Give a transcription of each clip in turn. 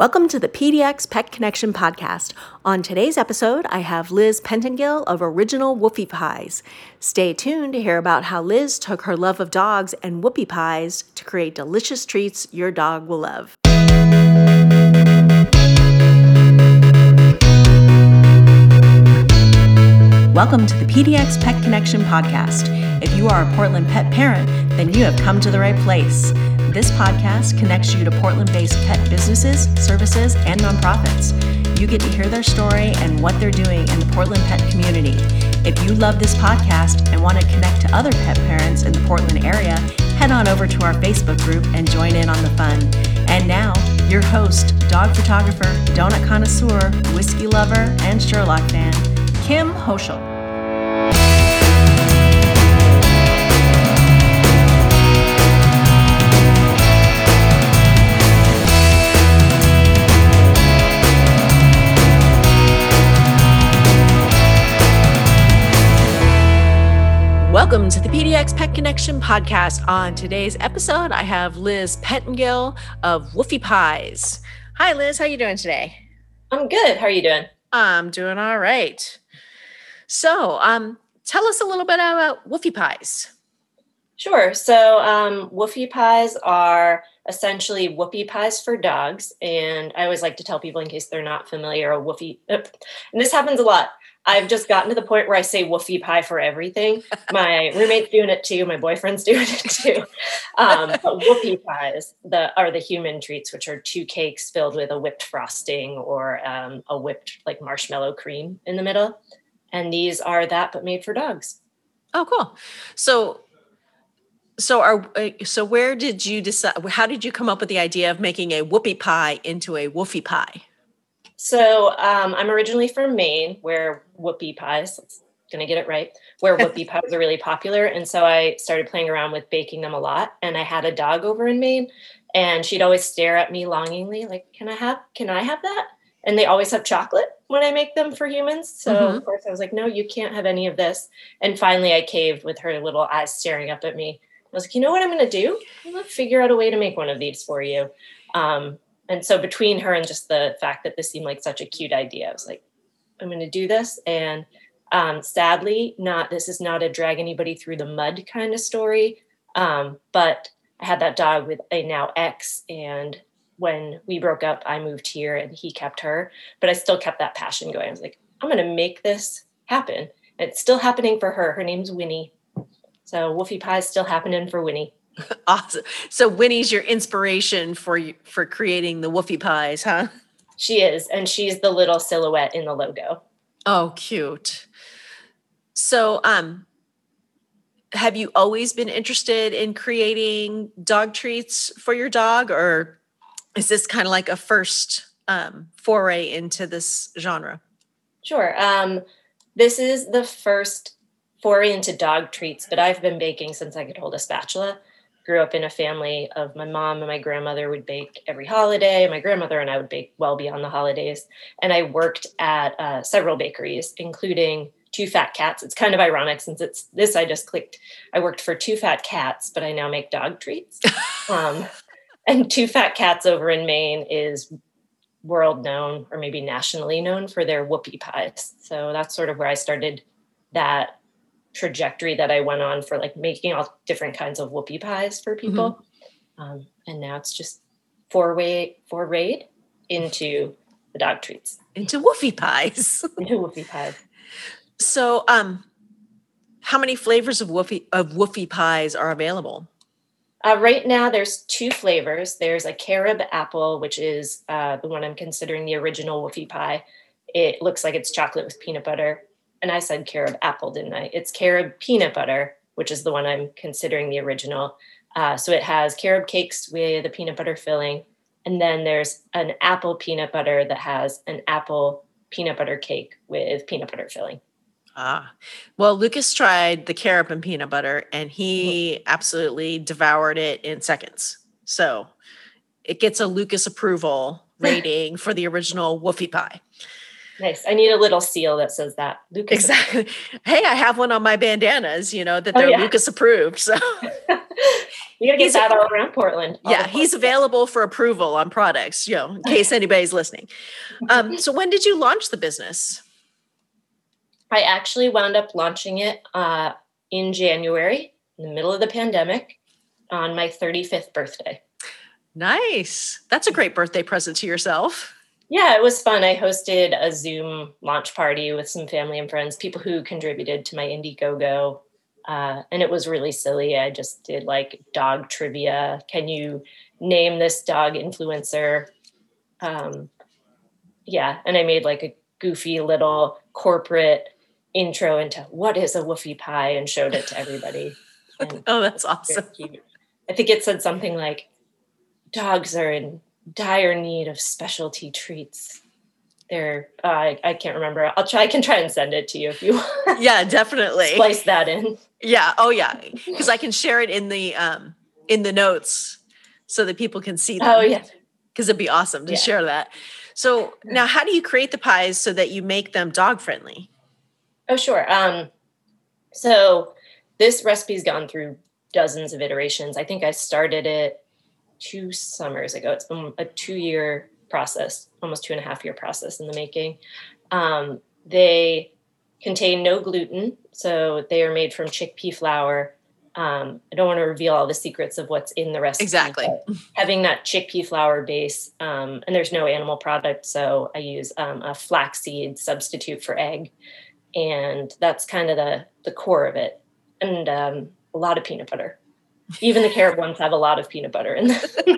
Welcome to the PDX Pet Connection podcast. On today's episode, I have Liz Pentengill of Original Woofy Pies. Stay tuned to hear about how Liz took her love of dogs and whoopie pies to create delicious treats your dog will love. Welcome to the PDX Pet Connection podcast. If you are a Portland pet parent, then you have come to the right place. This podcast connects you to Portland based pet businesses, services, and nonprofits. You get to hear their story and what they're doing in the Portland pet community. If you love this podcast and want to connect to other pet parents in the Portland area, head on over to our Facebook group and join in on the fun. And now, your host, dog photographer, donut connoisseur, whiskey lover, and Sherlock fan, Kim Hoschel. Welcome to the PDX Pet Connection podcast. On today's episode, I have Liz Pentengill of Woofy Pies. Hi, Liz. How are you doing today? I'm good. How are you doing? I'm doing all right. So, um, tell us a little bit about Woofy Pies. Sure. So, um, Woofy Pies are essentially whoopie pies for dogs. And I always like to tell people, in case they're not familiar, a woofy, and this happens a lot. I've just gotten to the point where I say woofy pie for everything. My roommate's doing it too. My boyfriend's doing it too. Um, but whoopie pies the, are the human treats, which are two cakes filled with a whipped frosting or um, a whipped like marshmallow cream in the middle. And these are that, but made for dogs. Oh, cool. So, so are uh, so where did you decide? How did you come up with the idea of making a whoopie pie into a woofy pie? So um, I'm originally from Maine, where whoopie pies, gonna get it right, where whoopie pies are really popular. And so I started playing around with baking them a lot. And I had a dog over in Maine, and she'd always stare at me longingly, like, "Can I have? Can I have that?" And they always have chocolate when I make them for humans. So mm-hmm. of course I was like, "No, you can't have any of this." And finally, I caved with her little eyes staring up at me. I was like, "You know what I'm gonna do? I'm gonna figure out a way to make one of these for you." Um, and so between her and just the fact that this seemed like such a cute idea, I was like, I'm going to do this. And um, sadly, not this is not a drag anybody through the mud kind of story. Um, but I had that dog with a now ex, and when we broke up, I moved here and he kept her. But I still kept that passion going. I was like, I'm going to make this happen. It's still happening for her. Her name's Winnie. So Woofy Pie is still happening for Winnie. awesome. So Winnie's your inspiration for for creating the woofy pies, huh? She is, and she's the little silhouette in the logo. Oh, cute. So, um, have you always been interested in creating dog treats for your dog, or is this kind of like a first um, foray into this genre? Sure. Um, this is the first foray into dog treats, but I've been baking since I could hold a spatula grew up in a family of my mom and my grandmother would bake every holiday. My grandmother and I would bake well beyond the holidays. And I worked at uh, several bakeries, including Two Fat Cats. It's kind of ironic since it's this I just clicked. I worked for Two Fat Cats, but I now make dog treats. um, and Two Fat Cats over in Maine is world known or maybe nationally known for their whoopie pies. So that's sort of where I started that trajectory that I went on for like making all different kinds of whoopie pies for people. Mm-hmm. Um, and now it's just four way four raid into the dog treats. Into woofy pies. into woofy pies. So um how many flavors of woofy of woofy pies are available? Uh, right now, there's two flavors. There's a carob apple, which is uh, the one I'm considering the original woofy pie. It looks like it's chocolate with peanut butter and I said carob apple, didn't I? It's carob peanut butter, which is the one I'm considering the original. Uh, so it has carob cakes with a peanut butter filling. And then there's an apple peanut butter that has an apple peanut butter cake with peanut butter filling. Ah, well, Lucas tried the carob and peanut butter and he mm-hmm. absolutely devoured it in seconds. So it gets a Lucas approval rating for the original woofy pie. Nice. I need a little seal that says that. Lucas exactly. Approved. Hey, I have one on my bandanas, you know, that oh, they're oh, yeah. Lucas approved. So you gotta get he's, that all around Portland. All yeah, he's available for approval on products, you know, in case anybody's listening. Um, so when did you launch the business? I actually wound up launching it uh, in January, in the middle of the pandemic, on my 35th birthday. Nice. That's a great birthday present to yourself. Yeah, it was fun. I hosted a Zoom launch party with some family and friends, people who contributed to my Indiegogo. Uh, and it was really silly. I just did like dog trivia. Can you name this dog influencer? Um, yeah, and I made like a goofy little corporate intro into what is a woofy pie and showed it to everybody. oh, that's awesome. I think it said something like dogs are in dire need of specialty treats. They're uh, I, I can't remember. I'll try I can try and send it to you if you want. Yeah, definitely. Splice that in. Yeah. Oh yeah. Because I can share it in the um in the notes so that people can see them. Oh yeah. Because it'd be awesome to yeah. share that. So now how do you create the pies so that you make them dog friendly? Oh, sure. Um, so this recipe's gone through dozens of iterations. I think I started it two summers ago. It's been a two year process, almost two and a half year process in the making. Um, they contain no gluten, so they are made from chickpea flour. Um, I don't want to reveal all the secrets of what's in the recipe. Exactly. Having that chickpea flour base, um, and there's no animal product, so I use um, a flaxseed substitute for egg and that's kind of the the core of it and um, a lot of peanut butter even the carrot ones have a lot of peanut butter in them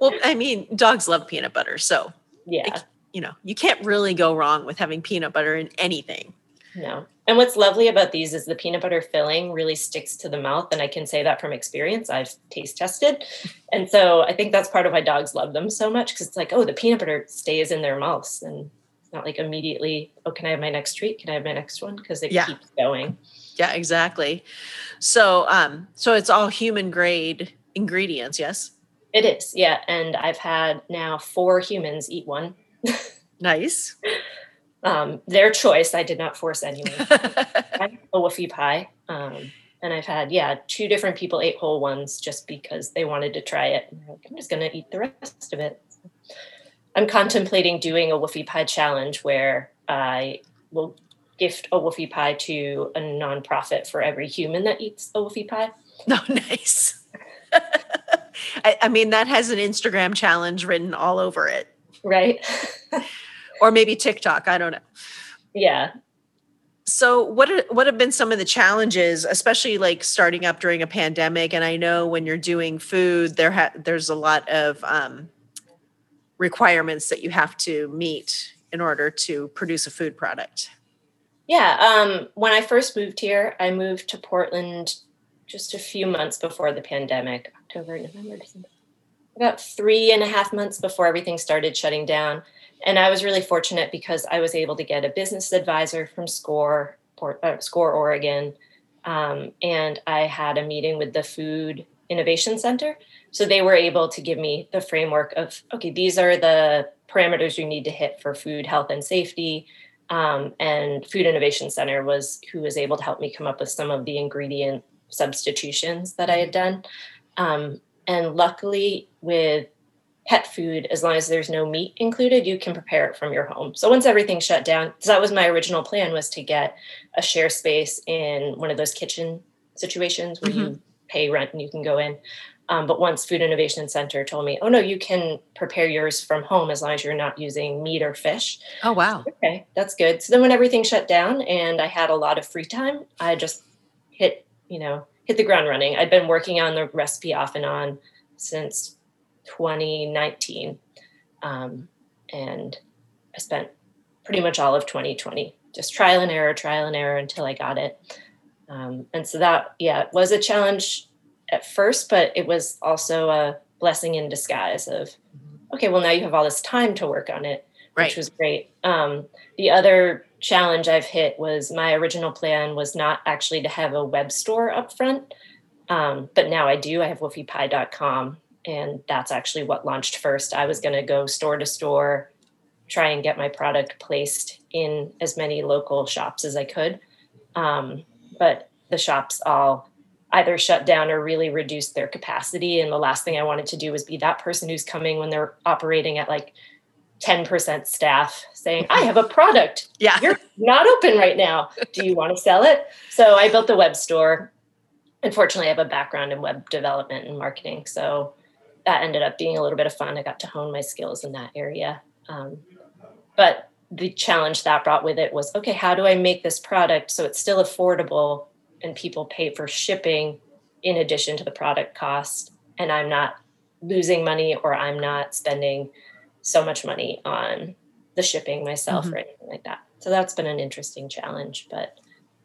well i mean dogs love peanut butter so yeah you know you can't really go wrong with having peanut butter in anything no and what's lovely about these is the peanut butter filling really sticks to the mouth and i can say that from experience i've taste tested and so i think that's part of why dogs love them so much because it's like oh the peanut butter stays in their mouths and it's not like immediately, oh, can I have my next treat? Can I have my next one? Because it yeah. keeps going. Yeah, exactly. So, um, so it's all human grade ingredients, yes? It is, yeah. And I've had now four humans eat one. nice. Um, their choice. I did not force anyone. a woofy pie. Um, and I've had, yeah, two different people ate whole ones just because they wanted to try it. I'm just going to eat the rest of it. I'm contemplating doing a woofy pie challenge where I will gift a woofy pie to a nonprofit for every human that eats a woofy pie. No, oh, nice. I, I, mean, that has an Instagram challenge written all over it. Right. or maybe TikTok. I don't know. Yeah. So what are, what have been some of the challenges, especially like starting up during a pandemic? And I know when you're doing food, there ha- there's a lot of um, requirements that you have to meet in order to produce a food product? Yeah, um, when I first moved here, I moved to Portland just a few months before the pandemic October, November, December. About three and a half months before everything started shutting down. And I was really fortunate because I was able to get a business advisor from SCORE, Port, uh, SCORE Oregon. Um, and I had a meeting with the Food Innovation Center so they were able to give me the framework of okay, these are the parameters you need to hit for food health and safety. Um, and Food Innovation Center was who was able to help me come up with some of the ingredient substitutions that I had done. Um, and luckily, with pet food, as long as there's no meat included, you can prepare it from your home. So once everything shut down, so that was my original plan was to get a share space in one of those kitchen situations where mm-hmm. you pay rent and you can go in. Um, but once Food Innovation Center told me, oh no, you can prepare yours from home as long as you're not using meat or fish. Oh wow. Okay, that's good. So then when everything shut down and I had a lot of free time, I just hit, you know, hit the ground running. I'd been working on the recipe off and on since 2019. Um, and I spent pretty much all of 2020 just trial and error, trial and error until I got it. Um, and so that, yeah, was a challenge at first, but it was also a blessing in disguise of, mm-hmm. okay, well, now you have all this time to work on it, right. which was great. Um, the other challenge I've hit was my original plan was not actually to have a web store up front. Um, but now I do. I have woofypie.com, and that's actually what launched first. I was going to go store to store, try and get my product placed in as many local shops as I could. Um, but the shops all either shut down or really reduced their capacity. And the last thing I wanted to do was be that person who's coming when they're operating at like 10% staff saying, I have a product. Yeah. You're not open right now. Do you want to sell it? So I built the web store. Unfortunately, I have a background in web development and marketing. So that ended up being a little bit of fun. I got to hone my skills in that area. Um, but the challenge that brought with it was okay, how do I make this product so it's still affordable and people pay for shipping in addition to the product cost? And I'm not losing money or I'm not spending so much money on the shipping myself mm-hmm. or anything like that. So that's been an interesting challenge, but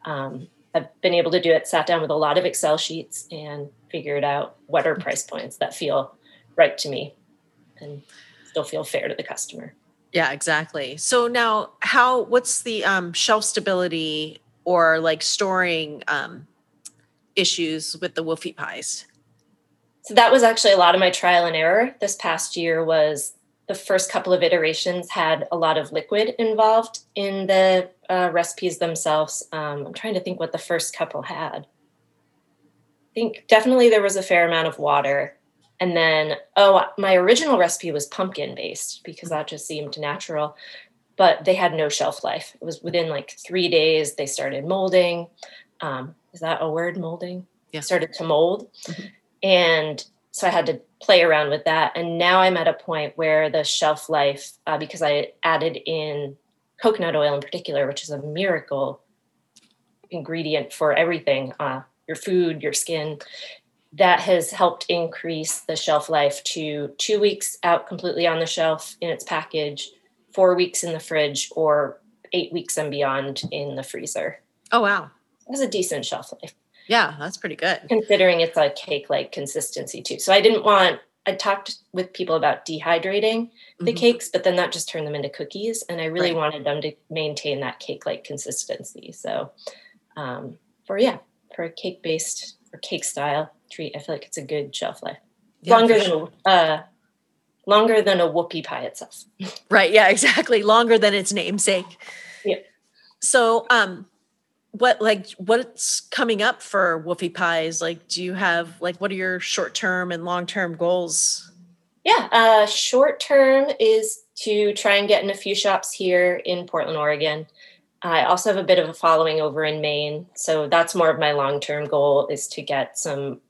um, I've been able to do it, sat down with a lot of Excel sheets and figured out what are price points that feel right to me and still feel fair to the customer. Yeah, exactly. So now how what's the um, shelf stability or like storing um, issues with the Woofy pies? So that was actually a lot of my trial and error this past year was the first couple of iterations had a lot of liquid involved in the uh, recipes themselves. Um, I'm trying to think what the first couple had. I think definitely there was a fair amount of water. And then, oh, my original recipe was pumpkin based because that just seemed natural, but they had no shelf life. It was within like three days they started molding. Um, is that a word, molding? Yeah. Started to mold. Mm-hmm. And so I had to play around with that. And now I'm at a point where the shelf life, uh, because I added in coconut oil in particular, which is a miracle ingredient for everything uh, your food, your skin, that has helped increase the shelf life to two weeks out completely on the shelf in its package, four weeks in the fridge, or eight weeks and beyond in the freezer. Oh, wow. That's a decent shelf life. Yeah, that's pretty good. Considering it's a cake like consistency too. So I didn't want, I talked with people about dehydrating the mm-hmm. cakes, but then that just turned them into cookies. And I really right. wanted them to maintain that cake like consistency. So um, for, yeah, for a cake based or cake style treat, I feel like it's a good shelf life. Yeah, longer than, uh, longer than a whoopie pie itself. right. Yeah, exactly. Longer than its namesake. Yeah. So, um, what like what's coming up for Woofy Pies? Like, do you have like what are your short term and long term goals? Yeah, uh, short term is to try and get in a few shops here in Portland, Oregon. I also have a bit of a following over in Maine, so that's more of my long term goal is to get some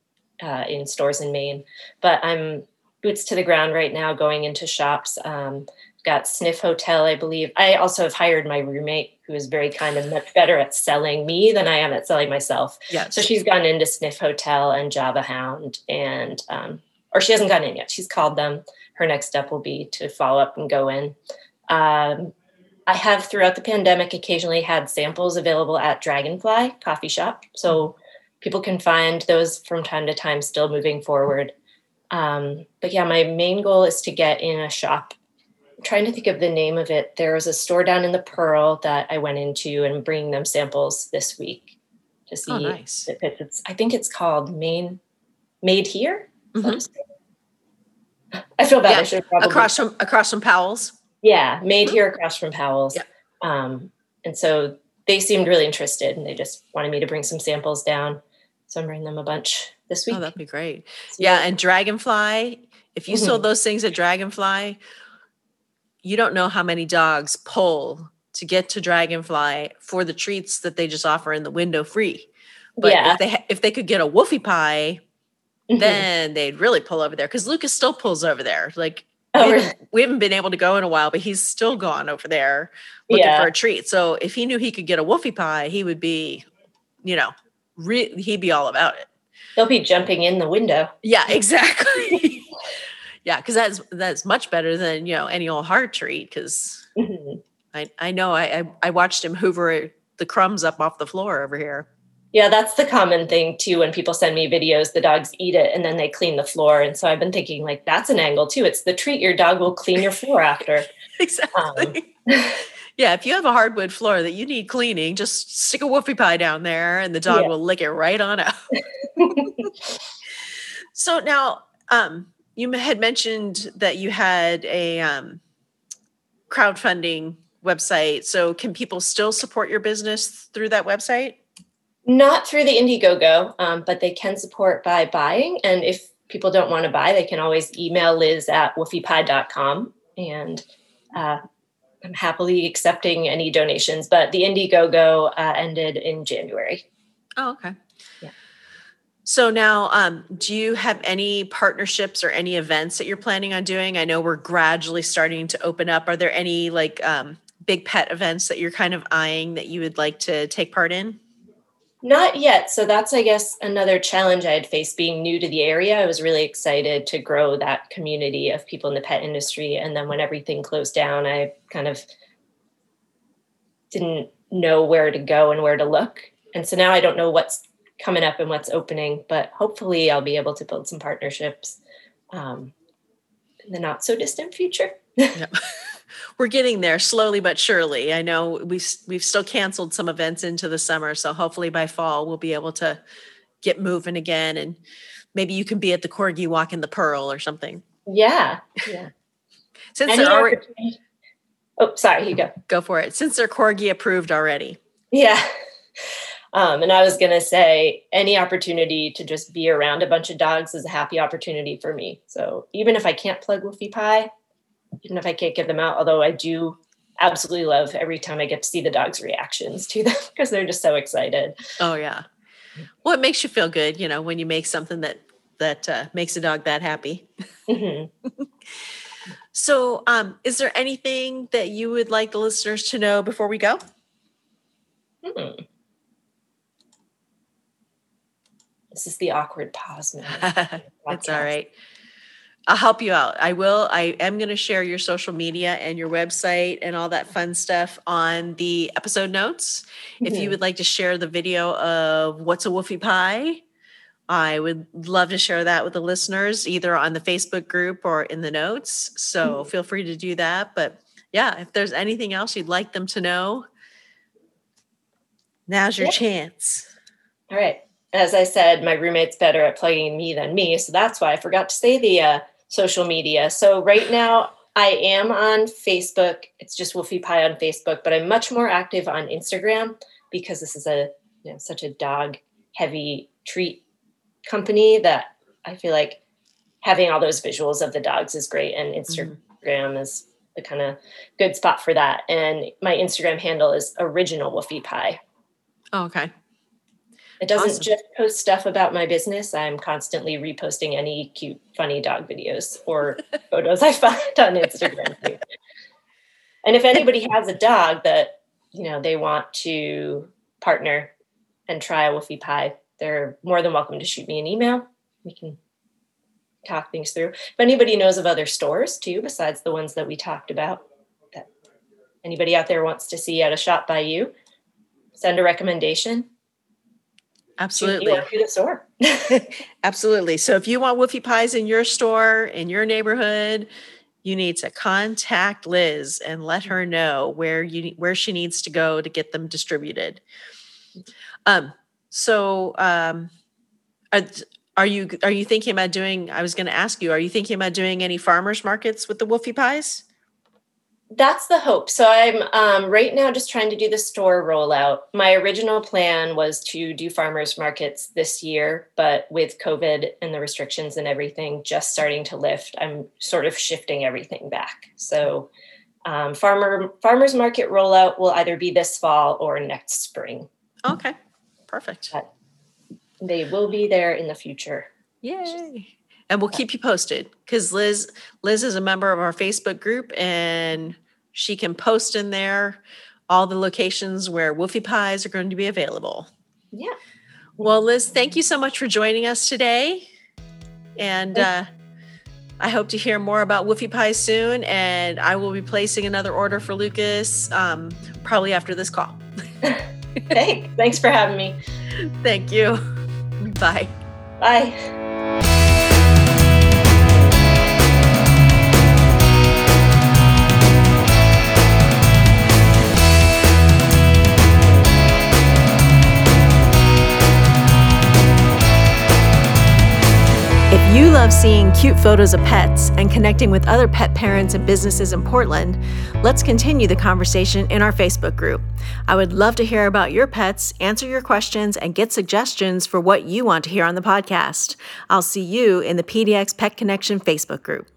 uh, in stores in Maine. But I'm boots to the ground right now, going into shops. Um, got Sniff Hotel, I believe. I also have hired my roommate, who is very kind and much better at selling me than I am at selling myself. Yeah. So she's gone into Sniff Hotel and Java Hound, and um, or she hasn't gone in yet. She's called them. Her next step will be to follow up and go in. Um, I have throughout the pandemic occasionally had samples available at Dragonfly Coffee Shop, so people can find those from time to time. Still moving forward. Um, but yeah, my main goal is to get in a shop trying to think of the name of it. There was a store down in the Pearl that I went into and bringing them samples this week to see oh, nice. if it's. I think it's called Main Made Here. Mm-hmm. I feel bad. Yeah. I should probably across from across from Powell's. Yeah, Made Here across from Powell's. Yeah. Um, and so they seemed really interested, and they just wanted me to bring some samples down. So I'm bringing them a bunch this week. Oh, that'd be great. So, yeah, and Dragonfly. If you mm-hmm. sold those things at Dragonfly, you don't know how many dogs pull to get to Dragonfly for the treats that they just offer in the window free. But yeah. if they if they could get a woofy pie, mm-hmm. then they'd really pull over there because Lucas still pulls over there. Like oh, we, haven't, we, haven't, been able to go in a while, but he's still gone over there looking yeah. for a treat. So if he knew he could get a woofy pie, he would be, you know, re- he'd be all about it. They'll be jumping in the window. Yeah, exactly. yeah, because that's that's much better than you know any old hard treat. Because mm-hmm. I I know I, I I watched him hoover the crumbs up off the floor over here. Yeah, that's the common thing too. When people send me videos, the dogs eat it and then they clean the floor. And so I've been thinking, like, that's an angle too. It's the treat your dog will clean your floor after. exactly. Um, yeah, if you have a hardwood floor that you need cleaning, just stick a woofy pie down there and the dog yeah. will lick it right on out. so now, um, you had mentioned that you had a um, crowdfunding website. So can people still support your business through that website? Not through the Indiegogo, um, but they can support by buying. And if people don't want to buy, they can always email Liz at woofypie.com. And uh, I'm happily accepting any donations. But the Indiegogo uh, ended in January. Oh, okay. Yeah. So now, um, do you have any partnerships or any events that you're planning on doing? I know we're gradually starting to open up. Are there any like um, big pet events that you're kind of eyeing that you would like to take part in? Not yet. So that's, I guess, another challenge I had faced being new to the area. I was really excited to grow that community of people in the pet industry. And then when everything closed down, I kind of didn't know where to go and where to look. And so now I don't know what's coming up and what's opening, but hopefully I'll be able to build some partnerships um, in the not so distant future. yep. we're getting there slowly but surely. I know we we've still canceled some events into the summer, so hopefully by fall we'll be able to get moving again, and maybe you can be at the corgi Walk in the pearl or something. Yeah, yeah. Since they're already, oh, sorry, you go. Go for it. Since they're corgi approved already. Yeah. Um, and I was going to say, any opportunity to just be around a bunch of dogs is a happy opportunity for me. So even if I can't plug Woofy Pie, even if I can't get them out, although I do absolutely love every time I get to see the dogs' reactions to them because they're just so excited. Oh yeah. Well, it makes you feel good, you know, when you make something that that uh, makes a dog that happy. Mm-hmm. so, um, is there anything that you would like the listeners to know before we go? Hmm. This is the awkward pause. Moment. It's all right. I'll help you out. I will. I am going to share your social media and your website and all that fun stuff on the episode notes. Mm-hmm. If you would like to share the video of what's a woofy pie, I would love to share that with the listeners, either on the Facebook group or in the notes. So mm-hmm. feel free to do that. But yeah, if there's anything else you'd like them to know, now's your chance. All right. As I said, my roommate's better at plugging me than me. So that's why I forgot to say the uh, social media. So right now I am on Facebook. It's just Woofy Pie on Facebook, but I'm much more active on Instagram because this is a you know such a dog heavy treat company that I feel like having all those visuals of the dogs is great and Instagram mm-hmm. is the kind of good spot for that. And my Instagram handle is original Woofy Pie. Oh, okay. It doesn't awesome. just post stuff about my business. I'm constantly reposting any cute, funny dog videos or photos I find on Instagram too. And if anybody has a dog that you know they want to partner and try a woofy pie, they're more than welcome to shoot me an email. We can talk things through. If anybody knows of other stores too, besides the ones that we talked about, that anybody out there wants to see at a shop by you, send a recommendation Absolutely. To store. Absolutely. So if you want woofy pies in your store, in your neighborhood, you need to contact Liz and let her know where you where she needs to go to get them distributed. Um, so um, are, are you are you thinking about doing? I was going to ask you. Are you thinking about doing any farmers markets with the woofy pies? That's the hope. So I'm um, right now just trying to do the store rollout. My original plan was to do farmers markets this year, but with COVID and the restrictions and everything just starting to lift, I'm sort of shifting everything back. So um, farmer farmers market rollout will either be this fall or next spring. Okay, perfect. But they will be there in the future. Yay! And we'll keep you posted because Liz Liz is a member of our Facebook group and she can post in there all the locations where woofy pies are going to be available. Yeah. Well, Liz, thank you so much for joining us today. And uh, I hope to hear more about woofy pie soon. And I will be placing another order for Lucas um, probably after this call. Thanks. Thanks for having me. Thank you. Bye. Bye. Love seeing cute photos of pets and connecting with other pet parents and businesses in Portland, let's continue the conversation in our Facebook group. I would love to hear about your pets, answer your questions, and get suggestions for what you want to hear on the podcast. I'll see you in the PDX Pet Connection Facebook group.